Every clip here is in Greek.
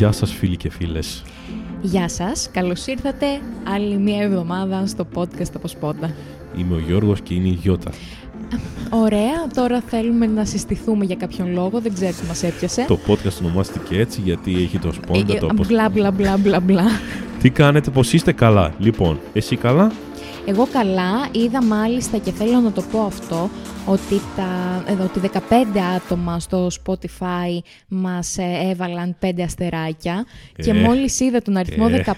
Γεια σας φίλοι και φίλες. Γεια σας, καλώς ήρθατε άλλη μία εβδομάδα στο podcast από Σπόντα. Είμαι ο Γιώργος και είναι η Γιώτα. Ωραία, τώρα θέλουμε να συστηθούμε για κάποιον λόγο, δεν ξέρω τι μας έπιασε. Το podcast ονομάστηκε έτσι γιατί έχει το Σπόντα, Ε, το ε, απο- Μπλα μπλα μπλα μπλα μπλα. Τι κάνετε, πως είστε καλά; Λοιπόν, εσύ καλά; Εγώ καλά είδα μάλιστα και θέλω να το πω αυτό ότι, τα, εδώ, ότι 15 άτομα στο Spotify μας ε, έβαλαν 5 αστεράκια και Ε, μόλις είδα τον αριθμό ε. 15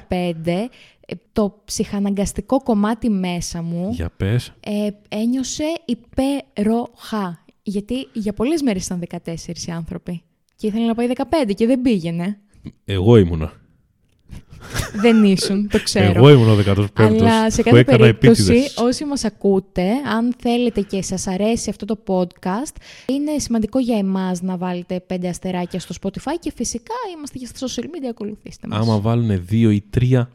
ε, το ψυχαναγκαστικό κομμάτι μέσα μου Για πες. ε, ένιωσε υπέροχα. Γιατί για πολλές μέρες ήταν 14 οι άνθρωποι. Και ήθελε να πάει 15 και δεν πήγαινε. Εγώ ήμουνα. Δεν ήσουν, το ξέρω. Εγώ ήμουν ο 15ος Αλλά σε που κάθε έκανα περίπτωση, επίτηδες. όσοι μας ακούτε, αν θέλετε και σας αρέσει αυτό το podcast, είναι σημαντικό για εμάς να βάλετε πέντε αστεράκια στο Spotify και φυσικά είμαστε και στα social media, ακολουθήστε μας. Άμα βάλουν δύο ή τρία.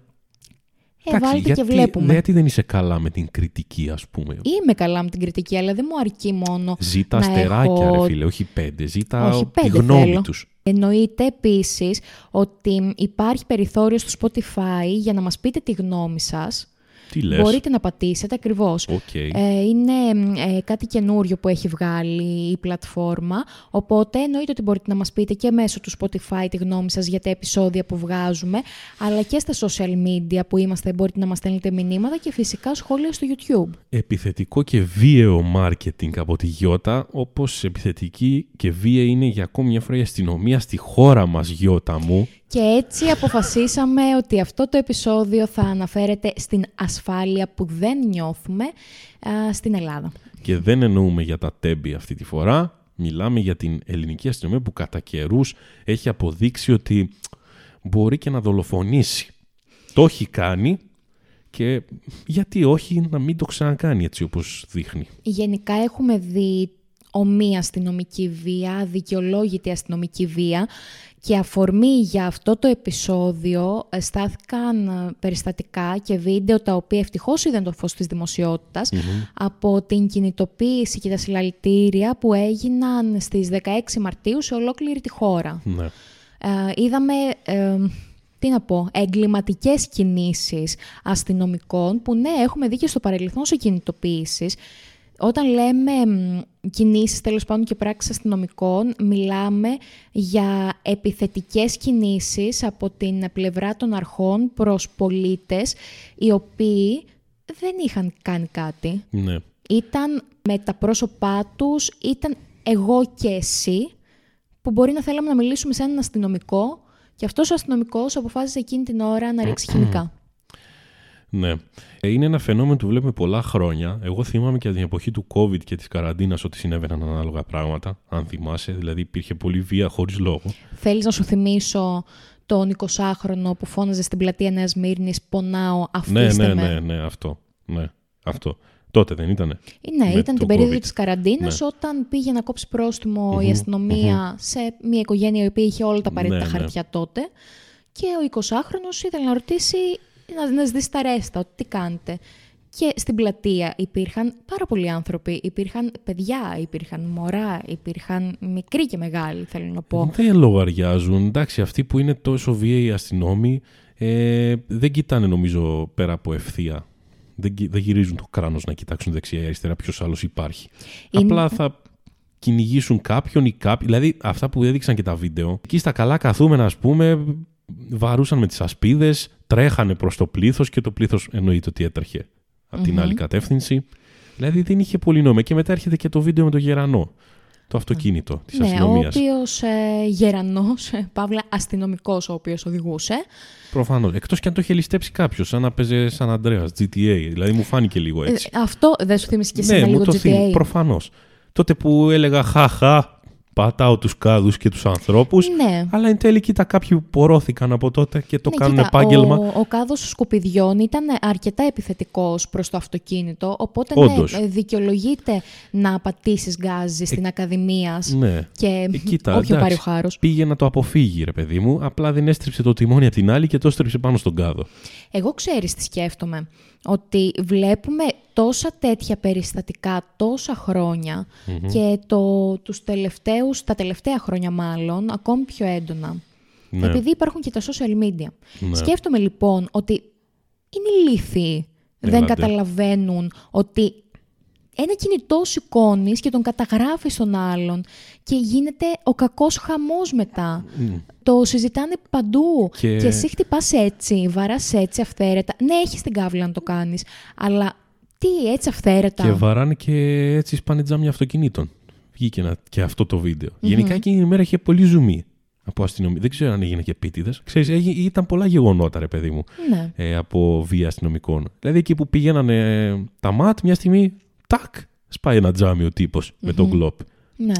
ε, βάλτε γιατί, και βλέπουμε. γιατί δεν είσαι καλά με την κριτική, ας πούμε; Είμαι καλά με την κριτική, αλλά δεν μου αρκεί μόνο Ζήτα να αστεράκια, έχω- ρε φίλε, όχι πέντε. Ζήτα Όχι, τη πέντε γνώμη θέλω. Τους. Εννοείται επίσης ότι υπάρχει περιθώριο στο Spotify για να μας πείτε τη γνώμη σας. Τι λες; Μπορείτε να πατήσετε ακριβώς. Οκ. Ε, είναι ε, κάτι καινούριο που έχει βγάλει η πλατφόρμα, οπότε εννοείται ότι μπορείτε να μας πείτε και μέσω του Spotify τη γνώμη σας για τα επεισόδια που βγάζουμε, αλλά και στα social media που είμαστε μπορείτε να μας στέλνετε μηνύματα και φυσικά σχόλια στο YouTube. επιθετικό και βίαιο μάρκετινγκ από τη Γιώτα, όπως επιθετική και βίαιη είναι για ακόμη μια φορά η αστυνομία στη χώρα μας, Γιώτα μου. Και έτσι αποφασίσαμε ότι αυτό το επεισόδιο θα αναφέρεται στην ασφάλεια που δεν νιώθουμε α, στην Ελλάδα. Και δεν εννοούμε για τα τέμπη αυτή τη φορά, μιλάμε για την ελληνική αστυνομία που κατά καιρούς έχει αποδείξει ότι μπορεί και να δολοφονήσει. Το έχει κάνει και γιατί όχι να μην το ξανακάνει έτσι όπως δείχνει. Γενικά έχουμε δει ομοία αστυνομική βία, δικαιολόγητη αστυνομική βία και αφορμή για αυτό το επεισόδιο ε, στάθηκαν ε, περιστατικά και βίντεο τα οποία ευτυχώς είδαν το φως της δημοσιοτητας από την κινητοποίηση και τα συλλαλητήρια που έγιναν στις 16 Μαρτίου σε ολόκληρη τη χώρα. Ναι. Ε, είδαμε, ε, τι να πω, εγκληματικές κινήσεις αστυνομικών που ναι, έχουμε δει και στο παρελθόν σε κινητοποίησεις. Όταν λέμε μ, κινήσεις τέλος πάντων και πράξεις αστυνομικών, μιλάμε για επιθετικές κινήσεις από την πλευρά των αρχών προς πολίτες οι οποίοι δεν είχαν κάνει κάτι. ναι. Ήταν με τα πρόσωπά τους, ήταν εγώ και εσύ, που μπορεί να θέλαμε να μιλήσουμε σε έναν αστυνομικό και αυτός ο αστυνομικός αποφάσισε εκείνη την ώρα να ρίξει χημικά. Ναι. Ε, Είναι ένα φαινόμενο που βλέπουμε πολλά χρόνια. Εγώ θυμάμαι και από την εποχή του COVID και της καραντίνας ότι συνέβαιναν ανάλογα πράγματα, αν θυμάσαι. Δηλαδή υπήρχε πολύ βία χωρίς λόγο. Θέλεις να σου θυμίσω τον 20χρονο που φώναζε στην πλατεία Νέας Μύρνης «Πονάω, Ναι, αφήστε ναι, με». ναι, ναι, αυτό. Ναι, αυτό. Τότε δεν ήτανε. Ε, Ναι, Με ήταν το την περίοδο COVID. της καραντίνας Ναι. όταν πήγε να κόψει πρόστιμο η Μμμ, αστυνομία σε μια οικογένεια η οποία είχε όλα τα απαραίτητα Ναι, ναι. χαρτιά τότε και ο 20χρονος ήθελε να ρωτήσει, να, να σδίσει τα ρέστα, ότι τι κάνετε. Και στην πλατεία υπήρχαν πάρα πολλοί άνθρωποι, υπήρχαν παιδιά, υπήρχαν μωρά, υπήρχαν μικροί και μεγάλοι, θέλω να πω. Δεν λογαριάζουν. Εντάξει, αυτοί που είναι τόσο βίαιοι αστυνόμοι ε, δεν κοιτάνε νομίζω πέρα από ευθεία. Δεν, γυ- δεν γυρίζουν το κράνος να κοιτάξουν δεξιά ή αριστερά ποιος άλλος υπάρχει. Είναι- Απλά θα κυνηγήσουν κάποιον ή κάποιον. Δηλαδή αυτά που έδειξαν και τα βίντεο. Εκεί στα καλά καθούμενα ας πούμε βαρούσαν με τις ασπίδες, τρέχανε προς το πλήθος και το πλήθος εννοείται ότι έτρεχε από την Μμμ. άλλη κατεύθυνση. Δηλαδή δεν είχε πολύ νόημα. Και μετά έρχεται και το βίντεο με το γερανό. Το αυτοκίνητο της Ναι, ο αστυνομίας. οποίος ε, γερανός, ε, παύλα αστυνομικός ο οποίος οδηγούσε, Προφανώς. Εκτός και αν το είχε ληστέψει κάποιος, σαν να παίζει σαν Αντρέα, GTA. Δηλαδή μου φάνηκε λίγο έτσι. Ε, αυτό δεν σου θύμισε και ναι, εσένα μου λίγο το GTA. θυμίζει. Προφανώς. Τότε που έλεγα χαχά, πατάω τους κάδους και τους ανθρώπους. Ναι. Αλλά εν τέλει, κοίτα, κάποιοι που πορώθηκαν από τότε και το Ναι, κάνουν κοίτα, επάγγελμα. Ο, ο κάδος σκουπιδιών ήταν αρκετά επιθετικός προς το αυτοκίνητο, οπότε Όντως. ναι, δικαιολογείται να πατήσεις γκάζι στην Ακαδημίας Ναι. και Ε, κοίτα, όποιο πάρει ο εντάξει. χάρος. Πήγε να το αποφύγει, ρε παιδί μου. Απλά δεν έστριψε το τιμόνι από την άλλη και το έστριψε πάνω στον κάδο. Εγώ ξέρεις τι σκέφτομαι, ότι βλέπουμε τόσα τέτοια περιστατικά τόσα χρόνια και το, τους τελευταίους, τα τελευταία χρόνια μάλλον, ακόμη πιο έντονα. Ναι. Επειδή υπάρχουν και τα social media. Ναι. Σκέφτομαι λοιπόν ότι είναι ηλίθιοι. Δεν Έλατε. καταλαβαίνουν ότι ένα κινητό σηκώνεις και τον καταγράφεις στον άλλον και γίνεται ο κακός χαμός μετά. Το συζητάνε παντού. Και- Και, εσύ χτυπάς έτσι, βαράς έτσι αυθαίρετα. Ναι, έχεις την κάβλα να το κάνεις, αλλά τι έτσι αυθαίρετα. Και βαράνε και έτσι σπάνε τζάμια αυτοκινήτων. Βγήκε ένα, και αυτό το βίντεο. Γενικά εκείνη η μέρα είχε πολύ ζουμί από αστυνομία. Δεν ξέρω αν έγινε και επίτηδες. Ήταν πολλά γεγονότα, ρε παιδί μου, Ναι. ε, από βία αστυνομικών. Δηλαδή εκεί που πήγαιναν ε, τα ματ, μια στιγμή, τάκ, σπάει ένα τζάμι ο τύπος με τον γκλόπ. ναι.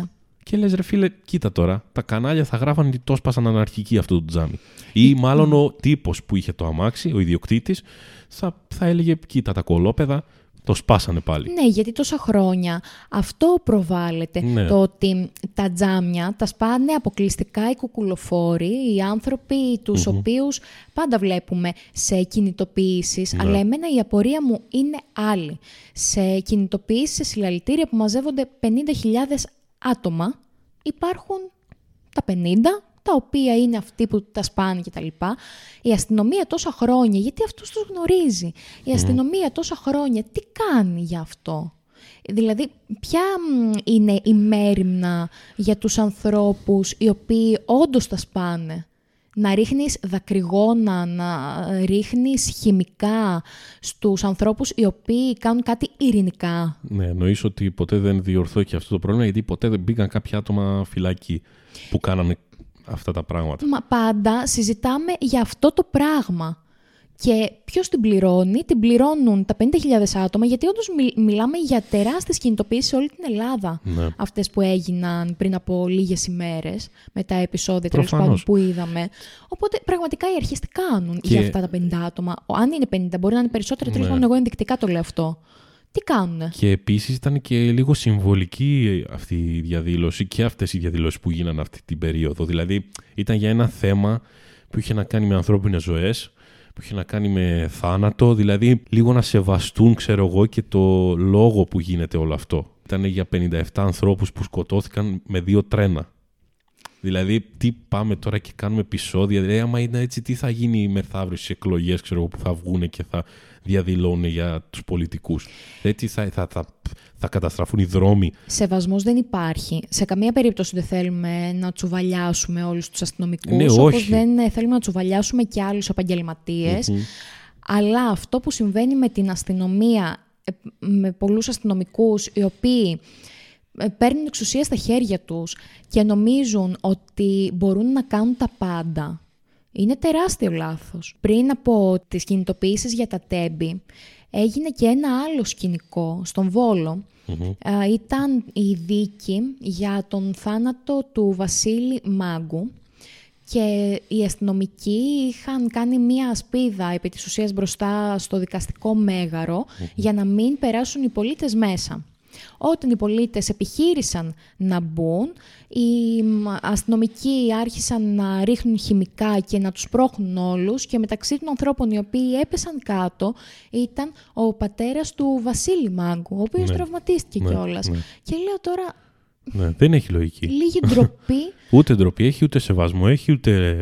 Και λες ρε φίλε, κοίτα τώρα, τα κανάλια θα γράφανε ότι το σπάσαν αναρχική αυτό το τζάμι. Ή μάλλον ο τύπος που είχε το αμάξι, ο ιδιοκτήτης, θα, θα έλεγε κοίτα τα κολόπεδα, το σπάσανε πάλι. Ναι, γιατί τόσα χρόνια αυτό προβάλλεται. Ναι. Το ότι τα τζάμια τα σπάνε αποκλειστικά οι κουκουλοφόροι, οι άνθρωποι τους οποίους πάντα βλέπουμε σε κινητοποιήσεις. Ναι. Αλλά εμένα η απορία μου είναι άλλη. Σε κινητοποιήσεις, σε συλλαλητήρια που μαζεύονται 50.000 άτομα, υπάρχουν τα 50, τα οποία είναι αυτοί που τα σπάνε και τα λοιπά. Η αστυνομία τόσα χρόνια, γιατί αυτούς τους γνωρίζει. Η αστυνομία τόσα χρόνια τι κάνει για αυτό; Δηλαδή, ποια μ, είναι η μέρημνα για τους ανθρώπους οι οποίοι όντως τα σπάνε; Να ρίχνεις δακρυγόνα, να ρίχνεις χημικά στους ανθρώπους οι οποίοι κάνουν κάτι ειρηνικά; Ναι, εννοείς ότι ποτέ δεν διορθώθηκε αυτό το πρόβλημα, γιατί ποτέ δεν μπήκαν κάποια άτομα φυλακή που κάνανε αυτά τα πράγματα. Μα πάντα συζητάμε για αυτό το πράγμα. Και ποιος την πληρώνει, την πληρώνουν τα 50.000 άτομα, γιατί όντως μιλάμε για τεράστιες κινητοποιήσει σε όλη την Ελλάδα. Ναι. Αυτές που έγιναν πριν από λίγες ημέρες, με τα επεισόδια τέλος Προφανώς. πάντων που είδαμε. Οπότε πραγματικά οι αρχές τι κάνουν Και- για αυτά τα 50 άτομα; Ο- Αν είναι 50, μπορεί να είναι περισσότερο, τέλος Ναι. πάντων, εγώ ενδεικτικά το λέω αυτό. Τι κάνουνε; Και επίσης ήταν και λίγο συμβολική αυτή η διαδήλωση και αυτές οι διαδηλώσεις που γίνανε αυτή την περίοδο. Δηλαδή ήταν για ένα θέμα που είχε να κάνει με ανθρώπινες ζωές, που είχε να κάνει με θάνατο, δηλαδή λίγο να σεβαστούν, ξέρω εγώ, και το λόγο που γίνεται όλο αυτό. Ήταν για 57 ανθρώπους που σκοτώθηκαν με δύο τρένα. Δηλαδή, τι πάμε τώρα και κάνουμε επεισόδια. Δηλαδή, άμα είναι έτσι, τι θα γίνει μεθαύριο στις εκλογές που θα βγουν και θα διαδηλώνουν για τους πολιτικούς. Δηλαδή, τι θα, θα, θα, θα καταστραφούν οι δρόμοι. Σεβασμός δεν υπάρχει. Σε καμία περίπτωση δεν θέλουμε να τσουβαλιάσουμε όλους τους αστυνομικούς, Ναι, όπως όχι. δεν ε, θέλουμε να τσουβαλιάσουμε και άλλους επαγγελματίες. Αλλά αυτό που συμβαίνει με την αστυνομία, ε, με πολλούς αστυνομικούς οι οποίοι ε, παίρνουν εξουσία στα χέρια τους και νομίζουν ότι μπορούν να κάνουν τα πάντα, είναι τεράστιο λάθος. Πριν από τις κινητοποιήσεις για τα τέμπη, έγινε και ένα άλλο σκηνικό στον Βόλο. Α, ήταν η δίκη για τον θάνατο του Βασίλη Μάγκου και οι αστυνομικοί είχαν κάνει μία ασπίδα επί της ουσίας μπροστά στο δικαστικό μέγαρο για να μην περάσουν οι πολίτες μέσα. Όταν οι πολίτες επιχείρησαν να μπουν, οι μ, αστυνομικοί άρχισαν να ρίχνουν χημικά και να τους πρόχνουν όλους και μεταξύ των ανθρώπων οι οποίοι έπεσαν κάτω ήταν ο πατέρας του Βασίλη Μάγκου, ο οποίος Ναι. τραυματίστηκε Ναι, κιόλας. ναι. Και λέω τώρα, Ναι, δεν έχει λογική. λίγη ντροπή Ούτε ντροπή έχει, ούτε σεβασμό έχει, ούτε.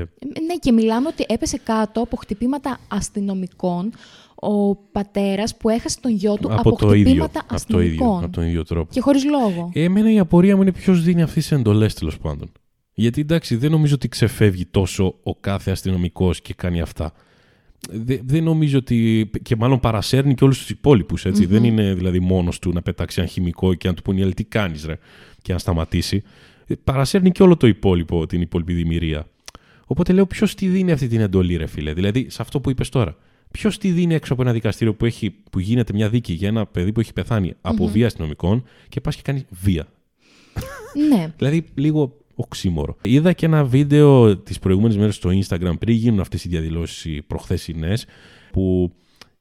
Ναι, και μιλάμε ότι έπεσε κάτω από χτυπήματα αστυνομικών ο πατέρας που έχασε τον γιο του από, το ίδιο. χτυπήματα Από το αστυνομικών. ίδιο. Από τον ίδιο τρόπο. Και χωρίς λόγο. Ε, Εμένα η απορία μου είναι ποιος δίνει αυτές τις εντολές τέλος πάντων. Γιατί εντάξει, δεν νομίζω ότι ξεφεύγει τόσο ο κάθε αστυνομικός και κάνει αυτά. Δε- δεν νομίζω ότι. και μάλλον παρασέρνει και όλους τους υπόλοιπους. Δεν είναι δηλαδή μόνος του να πετάξει ένα χημικό και να του πούνε «Ελ, τι κάνεις, ρε, και να σταματήσει. Ε, Παρασέρνει και όλο το υπόλοιπο, την υπόλοιπη δημιουργία. Οπότε λέω, ποιος τη δίνει αυτή την εντολή, ρε φίλε; Δηλαδή, σε αυτό που είπες τώρα. Ποιος τη δίνει έξω από ένα δικαστήριο που, έχει, που γίνεται μια δίκη για ένα παιδί που έχει πεθάνει από βία αστυνομικών και πας και κάνεις βία. ναι. Δηλαδή, λίγο οξύμορο. Είδα και ένα βίντεο τις προηγούμενες μέρες στο Instagram πριν γίνουν αυτές οι διαδηλώσεις προχθέσινέ, που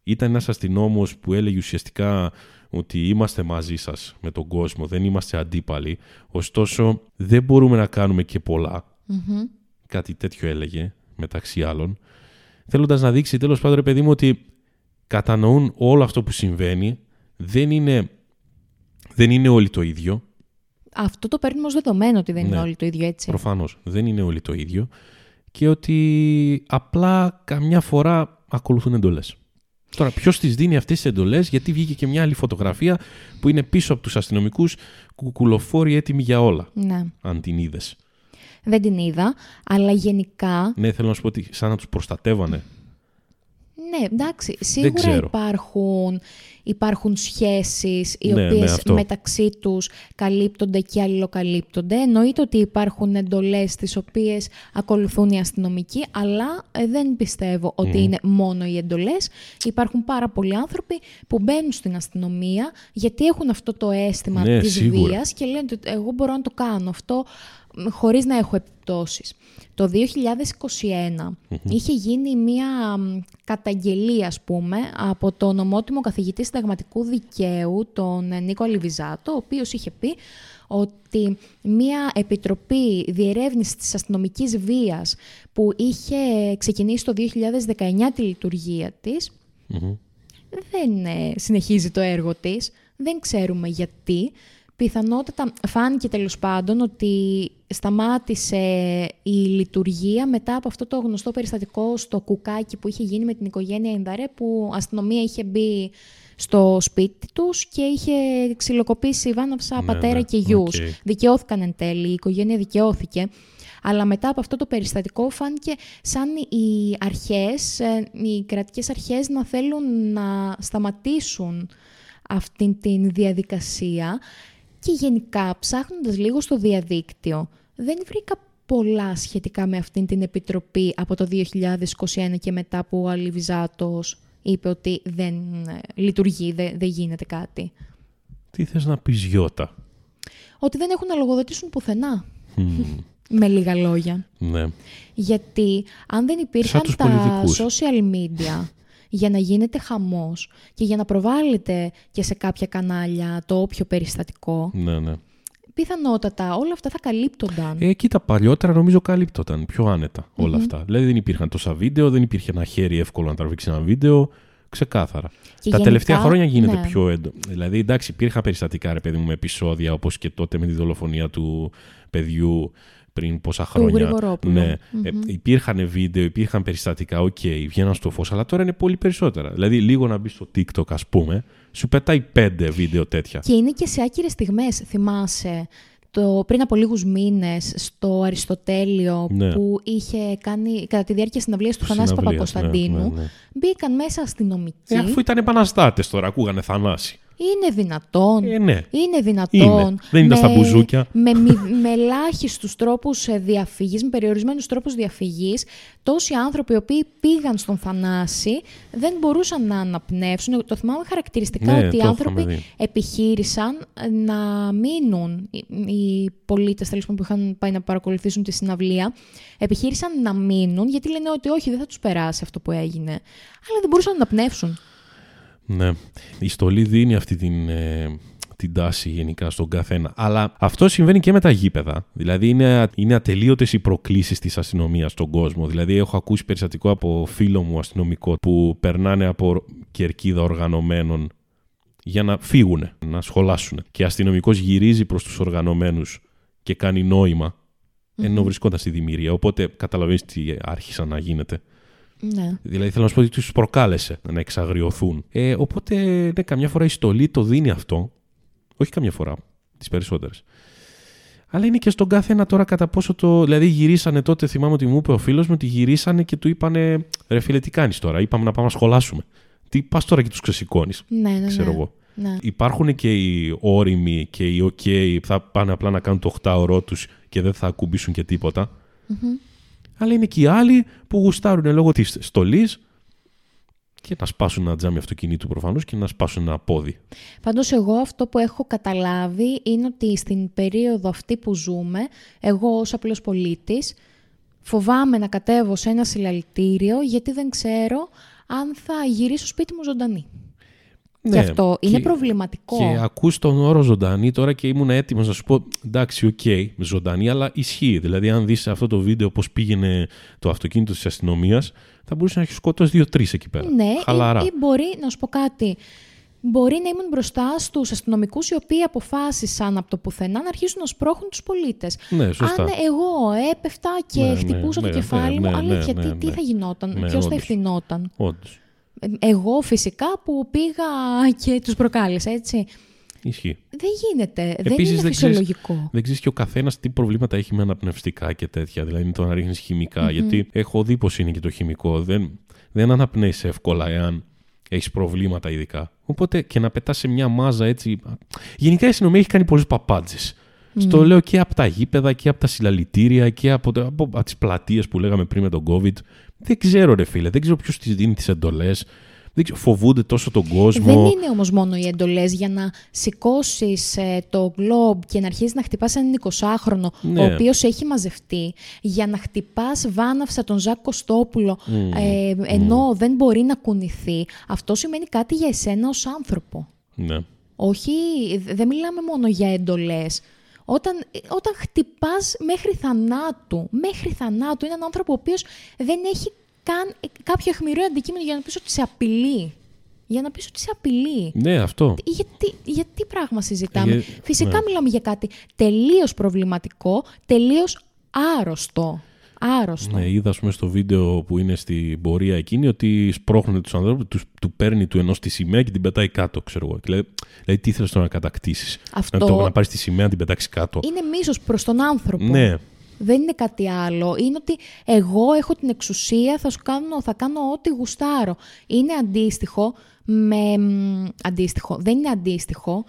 ήταν ένας αστυνόμος που έλεγε ουσιαστικά ότι είμαστε μαζί σας με τον κόσμο, δεν είμαστε αντίπαλοι. Ωστόσο, δεν μπορούμε να κάνουμε και πολλά. Κάτι τέτοιο έλεγε, μεταξύ άλλων. Θέλοντας να δείξει τέλος πάντων, ρε παιδί μου, ότι κατανοούν όλο αυτό που συμβαίνει. Δεν είναι, δεν είναι όλοι το ίδιο. Αυτό το παίρνουμε ως δεδομένο ότι δεν είναι Ναι. όλοι το ίδιο έτσι. Προφανώς δεν είναι όλοι το ίδιο και ότι απλά καμιά φορά ακολουθούν εντολές. Τώρα, ποιος τις δίνει αυτές τις εντολές, γιατί βγήκε και μια άλλη φωτογραφία που είναι πίσω από τους αστυνομικούς κουκουλοφόροι έτοιμοι για όλα. Ναι. Αν την είδες. Δεν την είδα, αλλά γενικά. Ναι, θέλω να σου πω ότι σαν να τους προστατεύανε. Ναι, εντάξει. Σίγουρα ξέρω. υπάρχουν, υπάρχουν σχέσεις οι Ναι, ναι, οποίες αυτό. μεταξύ τους καλύπτονται και αλληλοκαλύπτονται. Εννοείται ότι υπάρχουν εντολές τις οποίες ακολουθούν οι αστυνομικοί, αλλά ε, δεν πιστεύω ότι είναι μόνο οι εντολές. Υπάρχουν πάρα πολλοί άνθρωποι που μπαίνουν στην αστυνομία γιατί έχουν αυτό το αίσθημα Ναι, της σίγουρα. βίας και λένε ότι εγώ μπορώ να το κάνω αυτό μ, χωρίς να έχω επιπτώσεις. Το 2021 είχε γίνει μία μ, καταγγελία, ας πούμε, από τον ομότιμο καθηγητή συνταγματικού δικαίου, τον ε, Νίκο Αλιβιζάτο, ο οποίος είχε πει ότι μία επιτροπή διερεύνησης της αστυνομικής βίας που είχε ξεκινήσει το 2019 τη λειτουργία της, δεν ε, συνεχίζει το έργο της. Δεν ξέρουμε γιατί. Πιθανότατα φάνηκε τέλος πάντων ότι σταμάτησε η λειτουργία μετά από αυτό το γνωστό περιστατικό στο Κουκάκι που είχε γίνει με την οικογένεια Ινδαρέ που αστυνομία είχε μπει στο σπίτι τους και είχε ξυλοκοπήσει βάναυσα Ναι, πατέρα ναι, και γιους. οκ. Δικαιώθηκαν εν τέλει, η οικογένεια δικαιώθηκε. Αλλά μετά από αυτό το περιστατικό φάνηκε σαν οι αρχές, ε, οι κρατικές αρχές να θέλουν να σταματήσουν αυτήν την διαδικασία και γενικά ψάχνοντας λίγο στο διαδίκτυο δεν βρήκα πολλά σχετικά με αυτήν την επιτροπή από το 2021 και μετά που ο Αλιβιζάτος είπε ότι δεν ε, λειτουργεί, δεν, δεν γίνεται κάτι. Τι θες να πεις Γιώτα; Ότι δεν έχουν να λογοδοτήσουν πουθενά. Μμμ, Με λίγα λόγια. ναι. Γιατί αν δεν υπήρχαν τους τα πολιτικούς. social media για να γίνεται χαμός και για να προβάλλεται και σε κάποια κανάλια το όποιο περιστατικό, ναι, ναι. πιθανότατα όλα αυτά θα καλύπτονταν. Ε, κοίτα, παλιότερα νομίζω καλύπτονταν πιο άνετα όλα αυτά. Δηλαδή δεν υπήρχαν τόσα βίντεο, δεν υπήρχε ένα χέρι εύκολο να τραβήξει ένα βίντεο. Ξεκάθαρα. Και Τα γενικά, τελευταία χρόνια γίνεται ναι. πιο έντονο. Δηλαδή, εντάξει, υπήρχαν περιστατικά, ρε παιδί μου, με επεισόδια όπως και τότε με τη δολοφονία του παιδιού πριν πόσα χρόνια. Γρηγορόπουλου. Ναι. Ε, υπήρχαν βίντεο, υπήρχαν περιστατικά, οκ, βγαίναν στο φως, αλλά τώρα είναι πολύ περισσότερα. Δηλαδή, λίγο να μπει στο TikTok, ας πούμε, σου πετάει πέντε βίντεο τέτοια. Και είναι και σε άκυρες στιγμές, θυμάσαι, το, πριν από λίγους μήνες στο Αριστοτέλειο Ναι. που είχε κάνει κατά τη διάρκεια συναυλίας του Θανάση Συναυλίας, Παπακωνσταντίνου, ναι, ναι, ναι. μπήκαν μέσα αστυνομικοί. Ε, αφού ήταν επαναστάτες τώρα, ακούγανε Θανάση. Είναι δυνατόν. Ε, ναι. Είναι δυνατόν. Είναι. Δεν ήταν στα μπουζούκια. Με, μη- με ελάχιστους τρόπους διαφυγής, με περιορισμένους τρόπους διαφυγής, τόσοι άνθρωποι οι οποίοι πήγαν στον Θανάση δεν μπορούσαν να αναπνεύσουν. Το θυμάμαι χαρακτηριστικά Ναι, ότι οι το άνθρωποι είχαμε δει. επιχείρησαν να μείνουν. Οι, οι πολίτες τέλος πάντων που είχαν πάει να παρακολουθήσουν τη συναυλία, επιχείρησαν να μείνουν γιατί λένε ότι όχι, δεν θα τους περάσει αυτό που έγινε. Αλλά δεν μπορούσαν να αναπνεύσουν. Ναι. Η στολή δίνει αυτή την, ε, την τάση γενικά στον καθένα. Αλλά αυτό συμβαίνει και με τα γήπεδα. Δηλαδή είναι, είναι ατελείωτες οι προκλήσεις της αστυνομίας στον κόσμο. Δηλαδή έχω ακούσει περιστατικό από φίλο μου αστυνομικό που περνάνε από κερκίδα οργανωμένων για να φύγουν, να σχολάσουν. Και αστυνομικός γυρίζει προς τους οργανωμένους και κάνει νόημα ενώ βρισκόταν στη δημιουργία. Οπότε καταλαβαίνεις τι άρχισαν να γίνεται. Ναι. Δηλαδή θέλω να σου πω ότι τους προκάλεσε να εξαγριωθούν. Ε, οπότε, ναι, καμιά φορά η στολή το δίνει αυτό. Όχι καμιά φορά, τις περισσότερες. Αλλά είναι και στον κάθε ένα τώρα κατά πόσο το. Δηλαδή γυρίσανε τότε, θυμάμαι ότι μου είπε ο φίλος μου ότι γυρίσανε και του είπανε ρε φίλε, τι κάνεις τώρα; Είπαμε να πάμε να σχολάσουμε. Τι πας τώρα και τους ξεσηκώνεις. Ναι, ναι, ναι. Ξέρω εγώ. Ναι. Υπάρχουν και οι όριμοι και οι OK που θα πάνε απλά να κάνουν το 8ωρό τους και δεν θα ακουμπήσουν και τίποτα. Αλλά είναι και οι άλλοι που γουστάρουν λόγω της στολής και να σπάσουν ένα τζάμι αυτοκινήτου προφανώς και να σπάσουν ένα πόδι. Πάντως εγώ αυτό που έχω καταλάβει είναι ότι στην περίοδο αυτή που ζούμε, εγώ ως απλός πολίτης, φοβάμαι να κατέβω σε ένα συλλαλητήριο γιατί δεν ξέρω αν θα γυρίσω σπίτι μου ζωντανή. Και αυτό είναι προβληματικό. Ναι, Και ακούς τον όρο ζωντανή τώρα και ήμουν έτοιμος να σου πω εντάξει, οκ, ζωντανή, αλλά ισχύει. Δηλαδή, αν δεις αυτό το βίντεο πώς πήγαινε το αυτοκίνητο της αστυνομίας, θα μπορούσε να έχει σκοτώσει δύο-τρεις εκεί πέρα. Ναι, Χαλαρά. ή, ή μπορεί, να σου πω κάτι, μπορεί να ήμουν μπροστά στους αστυνομικούς οι οποίοι αποφάσισαν από το πουθενά να αρχίσουν να σπρώχνουν τους πολίτες. Ναι, σωστά. Αν εγώ έπεφτα και Ναι, ναι, χτυπούσα ναι, το ναι, κεφάλι ναι, μου, ναι, αλήθεια, ναι, τι, ναι. τι θα γινόταν, Ναι, ποιος θα όντως. ευθυνόταν; Όντως. Ε, Εγώ φυσικά που πήγα και τους προκάλεσα, έτσι. Ισχύει. Δεν γίνεται, δεν Επίσης, είναι δεν ξέρεις- φυσιολογικό. Δεν ξέρεις και ο καθένας τι προβλήματα έχει με αναπνευστικά και τέτοια. Δηλαδή το να ρίχνεις χημικά. Γιατί έχω δει πώς είναι και το χημικό. Δεν, δεν αναπνέει εύκολα εάν έχεις προβλήματα ειδικά. Οπότε και να πετάς σε μια μάζα έτσι. Γενικά η αστυνομία έχει κάνει πολλέ παπάντζες. Στο λέω και από τα γήπεδα και από τα συλλαλητήρια και από, τα- από, από τις πλατείες που λέγαμε πριν με τον COVID. Δεν ξέρω, ρε φίλε, δεν ξέρω ποιος της δίνει τις εντολές. Φοβούνται τόσο τον κόσμο. Δεν είναι όμως μόνο οι εντολές για να σηκώσεις το γκλόμπ και να αρχίσεις να χτυπάς έναν 20χρονο Ναι. ο οποίος έχει μαζευτεί, για να χτυπάς βάναυσα τον Ζακ Κωστόπουλο ε, ενώ δεν μπορεί να κουνηθεί. Αυτό σημαίνει κάτι για εσένα ως άνθρωπο. Ναι. Όχι, δε- δεν μιλάμε μόνο για εντολές. Όταν, όταν χτυπάς μέχρι θανάτου, μέχρι θανάτου, έναν άνθρωπο ο οποίος δεν έχει καν κάποιο αιχμηρό αντικείμενο για να πεις ότι σε απειλεί. Για να πεις ότι σε απειλεί. ναι, αυτό. Γιατί, γιατί πράγμα συζητάμε; Ε, Φυσικά ναι. μιλάμε για κάτι τελείως προβληματικό, τελείως άρρωστο. Άρρωστο. Ναι, είδα ας πούμε, στο βίντεο που είναι στην πορεία εκείνη ότι σπρώχνουν τους ανθρώπους, τους, του παίρνει του ενός τη σημαία και την πετάει κάτω, ξέρω εγώ. Και λέει, δηλαδή, τι ήθελε τώρα να κατακτήσεις; Αυτό- Να, το, να πάρεις τη σημαία να την πετάξεις κάτω. Είναι μίσος προς τον άνθρωπο. Ναι, Δεν είναι κάτι άλλο. Είναι ότι εγώ έχω την εξουσία, θα, σου κάνω, θα κάνω ό,τι γουστάρω. Είναι αντίστοιχο με... μ, Αντίστοιχο. Δεν είναι αντίστοιχο,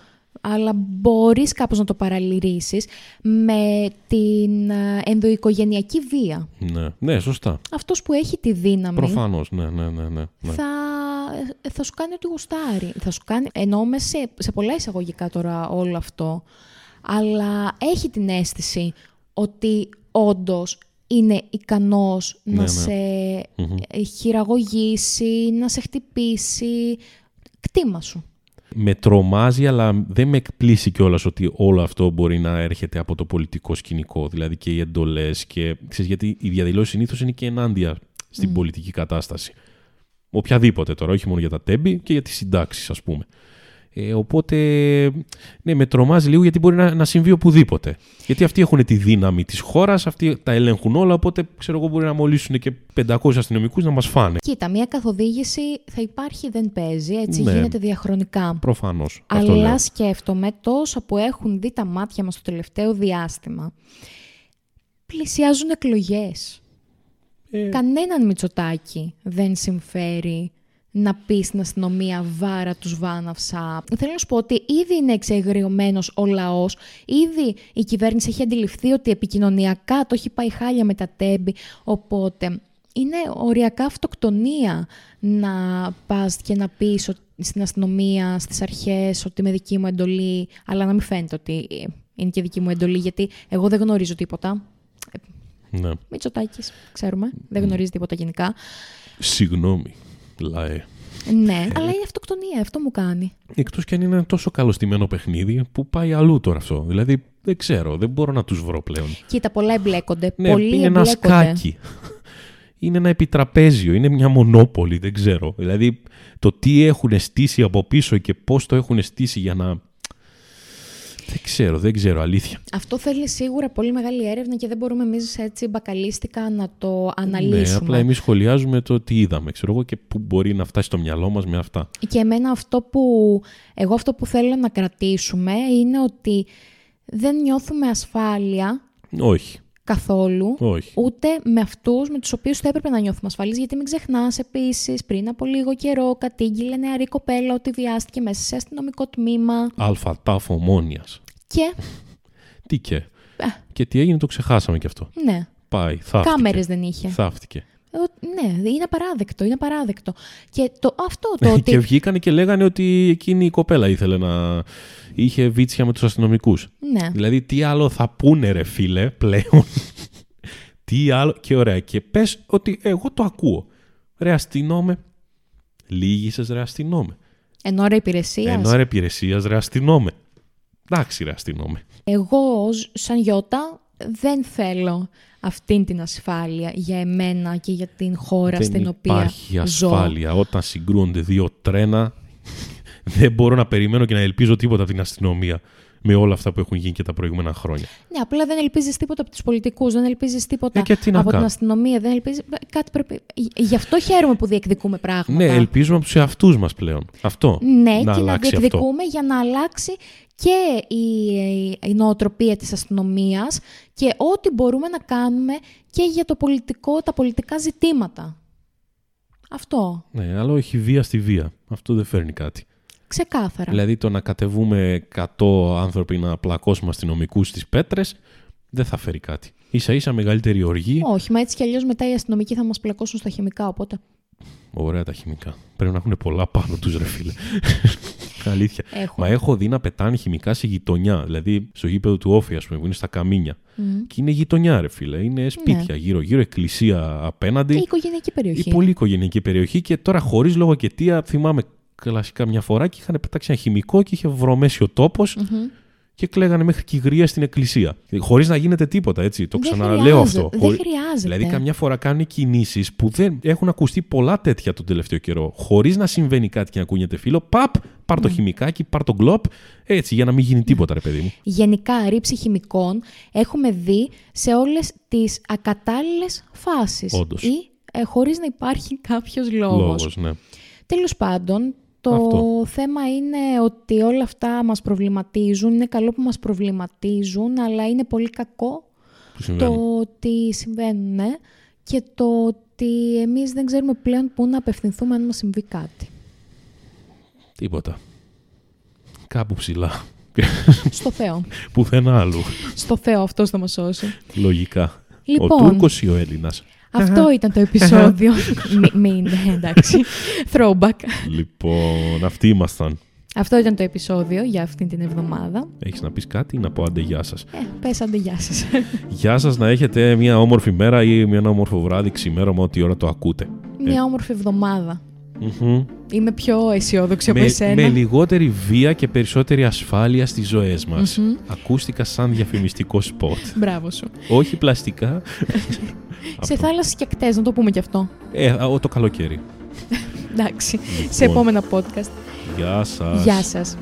αλλά μπορείς κάπως να το παραλυρήσεις με την ε, ενδοοικογενειακή βία. ναι, ναι, σωστά. Αυτός που έχει τη δύναμη Προφανώς, ναι, ναι, ναι. ναι, ναι. θα, θα σου κάνει ό,τι γουστάρει. Θα σου κάνει, εννοούμε σε, σε πολλά εισαγωγικά τώρα όλο αυτό, αλλά έχει την αίσθηση ότι όντως είναι ικανός Ναι, να ναι. σε ε, χειραγωγήσει, να σε χτυπήσει. Κτήμα σου. Με τρομάζει, αλλά δεν με εκπλήσει κιόλας ότι όλο αυτό μπορεί να έρχεται από το πολιτικό σκηνικό. Δηλαδή και οι εντολές και. Ξέρεις, γιατί οι διαδηλώσεις συνήθως είναι και ενάντια στην πολιτική κατάσταση. Οποιαδήποτε τώρα, όχι μόνο για τα τέμπη και για τις συντάξεις, ας πούμε. Ε, οπότε, ναι, με τρομάζει λίγο γιατί μπορεί να, να συμβεί οπουδήποτε. Γιατί αυτοί έχουν τη δύναμη της χώρας, αυτοί τα ελέγχουν όλα. Οπότε, ξέρω εγώ, μπορεί να μολύσουν και 500 αστυνομικούς να μας φάνε. Κοίτα, μια καθοδήγηση θα υπάρχει, δεν παίζει, έτσι Ναι. γίνεται διαχρονικά. Προφανώς. Αυτό Αλλά λέω. σκέφτομαι τόσα που έχουν δει τα μάτια μας το τελευταίο διάστημα. Πλησιάζουν εκλογές. Ε, Κανέναν Μητσοτάκη δεν συμφέρει να πεις στην αστυνομία βάρα τους βάναυσα. Θέλω να σου πω ότι ήδη είναι εξεγριωμένος ο λαός, ήδη η κυβέρνηση έχει αντιληφθεί ότι επικοινωνιακά το έχει πάει χάλια με τα τέμπη, οπότε είναι οριακά αυτοκτονία να πας και να πεις ότι- στην αστυνομία, στις αρχές, ότι με δική μου εντολή, αλλά να μην φαίνεται ότι ε, είναι και δική μου εντολή, γιατί εγώ δεν γνωρίζω τίποτα. ναι. Μητσοτάκης, ξέρουμε. Δεν γνωρίζει τίποτα γενικά. Συγγνώμη, Λαέ. Ναι, αλλά είναι αυτοκτονία, αυτό μου κάνει. Εκτός κι αν είναι ένα τόσο καλωστημένο παιχνίδι που πάει αλλού τώρα αυτό. Δηλαδή δεν ξέρω, δεν μπορώ να τους βρω πλέον. Κοίτα, πολλά εμπλέκονται. Ναι, Πολλοί είναι ένα εμπλέκονται. σκάκι. Είναι ένα επιτραπέζιο, είναι μια μονόπολη, δεν ξέρω. Δηλαδή το τι έχουν στήσει από πίσω και πώς το έχουν στήσει για να... Δεν ξέρω, δεν ξέρω, αλήθεια. Αυτό θέλει σίγουρα πολύ μεγάλη έρευνα και δεν μπορούμε εμείς έτσι μπακαλίστικα να το Ναι, αναλύσουμε. απλά εμείς σχολιάζουμε το τι είδαμε, ξέρω εγώ, και πού μπορεί να φτάσει στο μυαλό μας με αυτά. Και εμένα αυτό που, εγώ αυτό που θέλω να κρατήσουμε είναι ότι δεν νιώθουμε ασφάλεια Όχι, καθόλου, όχι. ούτε με αυτούς με τους οποίους θα έπρεπε να νιώθουμε ασφαλείς, γιατί μην ξεχνάς επίσης πριν από λίγο καιρό κατήγγειλε νεαρή κοπέλα ότι βιάστηκε μέσα σε αστυνομικό τμήμα Αλφα τάφ ομόνιας. και; Τι και; Και τι έγινε το ξεχάσαμε κι αυτό. ναι, Πάει, θαύτηκε. κάμερες δεν είχε. Θαύτηκε. Ε, ο- Ναι, είναι απαράδεκτο, είναι απαράδεκτο. Και το, αυτό το ότι... Και βγήκανε και λέγανε ότι εκείνη η κοπέλα ήθελε να. είχε βίτσια με τους αστυνομικούς. Ναι. Δηλαδή, τι άλλο θα πούνε, ρε φίλε, πλέον; τι άλλο. Και ωραία. Και πες ότι εγώ το ακούω. Ρε αστυνόμε. Λύγησες, ρε αστυνόμε. Εν ώρα υπηρεσία. Ενώ ρε υπηρεσίας, ρε αστυνόμε. Εντάξει, ρε αστυνόμε. Εγώ, ως- σαν Γιώτα, δεν θέλω αυτήν την ασφάλεια για εμένα και για την χώρα Δεν στην οποία υπάρχει ζω. ασφάλεια. Όταν συγκρούονται δύο τρένα, δεν μπορώ να περιμένω και να ελπίζω τίποτα από την αστυνομία με όλα αυτά που έχουν γίνει και τα προηγούμενα χρόνια. Ναι, απλά δεν ελπίζεις τίποτα από τους πολιτικούς, δεν ελπίζεις τίποτα Ε, και τι να από την κάνω. αστυνομία. Δεν ελπίζεις... Κάτι πρέπει... Γι' αυτό χαίρομαι που διεκδικούμε πράγματα. Ναι, ελπίζουμε από τους εαυτούς μας πλέον. Αυτό. Ναι, να και να αλλάξει αυτό. διεκδικούμε για να αλλάξει και η, η νοοτροπία της αστυνομίας και ό,τι μπορούμε να κάνουμε και για το πολιτικό, τα πολιτικά ζητήματα. Αυτό. Ναι, αλλά όχι βία στη βία. Αυτό δεν φέρνει κάτι. Ξεκάθαρα. Δηλαδή το να κατεβούμε 100 άνθρωποι να πλακώσουμε αστυνομικούς στις πέτρες δεν θα φέρει κάτι. σα ίσα μεγαλύτερη οργή. Όχι, μα έτσι κι αλλιώς μετά οι αστυνομικοί θα μας πλακώσουν στα χημικά, οπότε. Ωραία τα χημικά. Πρέπει να έχουν πολλά πάνω τους, ρε φίλε. Αλήθεια. Έχω. Μα έχω δει να πετάνε χημικά σε γειτονιά. Δηλαδή στο γήπεδο του Όφη, ας πούμε, που είναι στα καμίνια. Και είναι γειτονιά, ρε φίλε. Είναι σπίτια γύρω-γύρω, εκκλησία απέναντι. Και η οικογενειακή περιοχή. Η πολύ οικογενειακή περιοχή. Και τώρα χωρίς λόγο και αιτία, θυμάμαι κλασικά μια φορά και είχαν πετάξει ένα χημικό και είχε βρωμέσει ο τοπο και κλαίγανε μέχρι και η γρία στην εκκλησία. Χωρίς να γίνεται τίποτα, έτσι. Το Δεν ξαναλέω χρειάζεται, αυτό. δεν Χωρί- χρειάζεται. Δηλαδή, καμιά φορά κάνουν κινήσεις που δεν έχουν ακουστεί πολλά τέτοια τον τελευταίο καιρό. Χωρίς να συμβαίνει κάτι και να ακούγεται φίλο. Παπ, πάρ το χημικάκι, πάρ το γκλοπ. Έτσι, για να μην γίνει τίποτα, ρε παιδί μου. Γενικά, ρήψη χημικών έχουμε δει σε όλες τις ακατάλληλες φάσεις. Όντως. Ή ε, χωρίς να υπάρχει κάποιος λόγος. Λόγος, ναι. Τέλος πάντων, το Αυτό. θέμα είναι ότι όλα αυτά μας προβληματίζουν. Είναι καλό που μας προβληματίζουν, αλλά είναι πολύ κακό Που συμβαίνει. το ότι συμβαίνουν ναι, και το ότι εμείς δεν ξέρουμε πλέον πού να απευθυνθούμε αν μας συμβεί κάτι. Τίποτα. Κάπου ψηλά. Στο Θεό. Πουθενά άλλου. Στο Θεό αυτός θα μας σώσει. Λογικά. Λοιπόν. Ο Τούρκος ή ο Έλληνας; Αυτό ήταν το επεισόδιο. Μη- Μην, εντάξει. Throwback. λοιπόν, αυτοί ήμασταν. Αυτό ήταν το επεισόδιο για αυτή την εβδομάδα. Έχεις να πεις κάτι ή να πω άντε γεια σας. Ε, πες άντε γεια σας. Γεια σας να έχετε μια όμορφη μέρα ή μια ένα όμορφο βράδυ ξημέρωμα ό,τι ώρα το ακούτε. Μια όμορφη εβδομάδα. Μμμ. Είμαι πιο αισιόδοξη από με, εσένα. με λιγότερη βία και περισσότερη ασφάλεια στις ζωές μας. Ακούστηκα σαν διαφημιστικό σποτ. Μπράβο σου. Όχι πλαστικά. Σε θάλασσες και ακτές, να το πούμε κι αυτό. Ε, α, το καλοκαίρι. Εντάξει. Σε Λοιπόν. επόμενα podcast. Γεια σας. Γεια σας.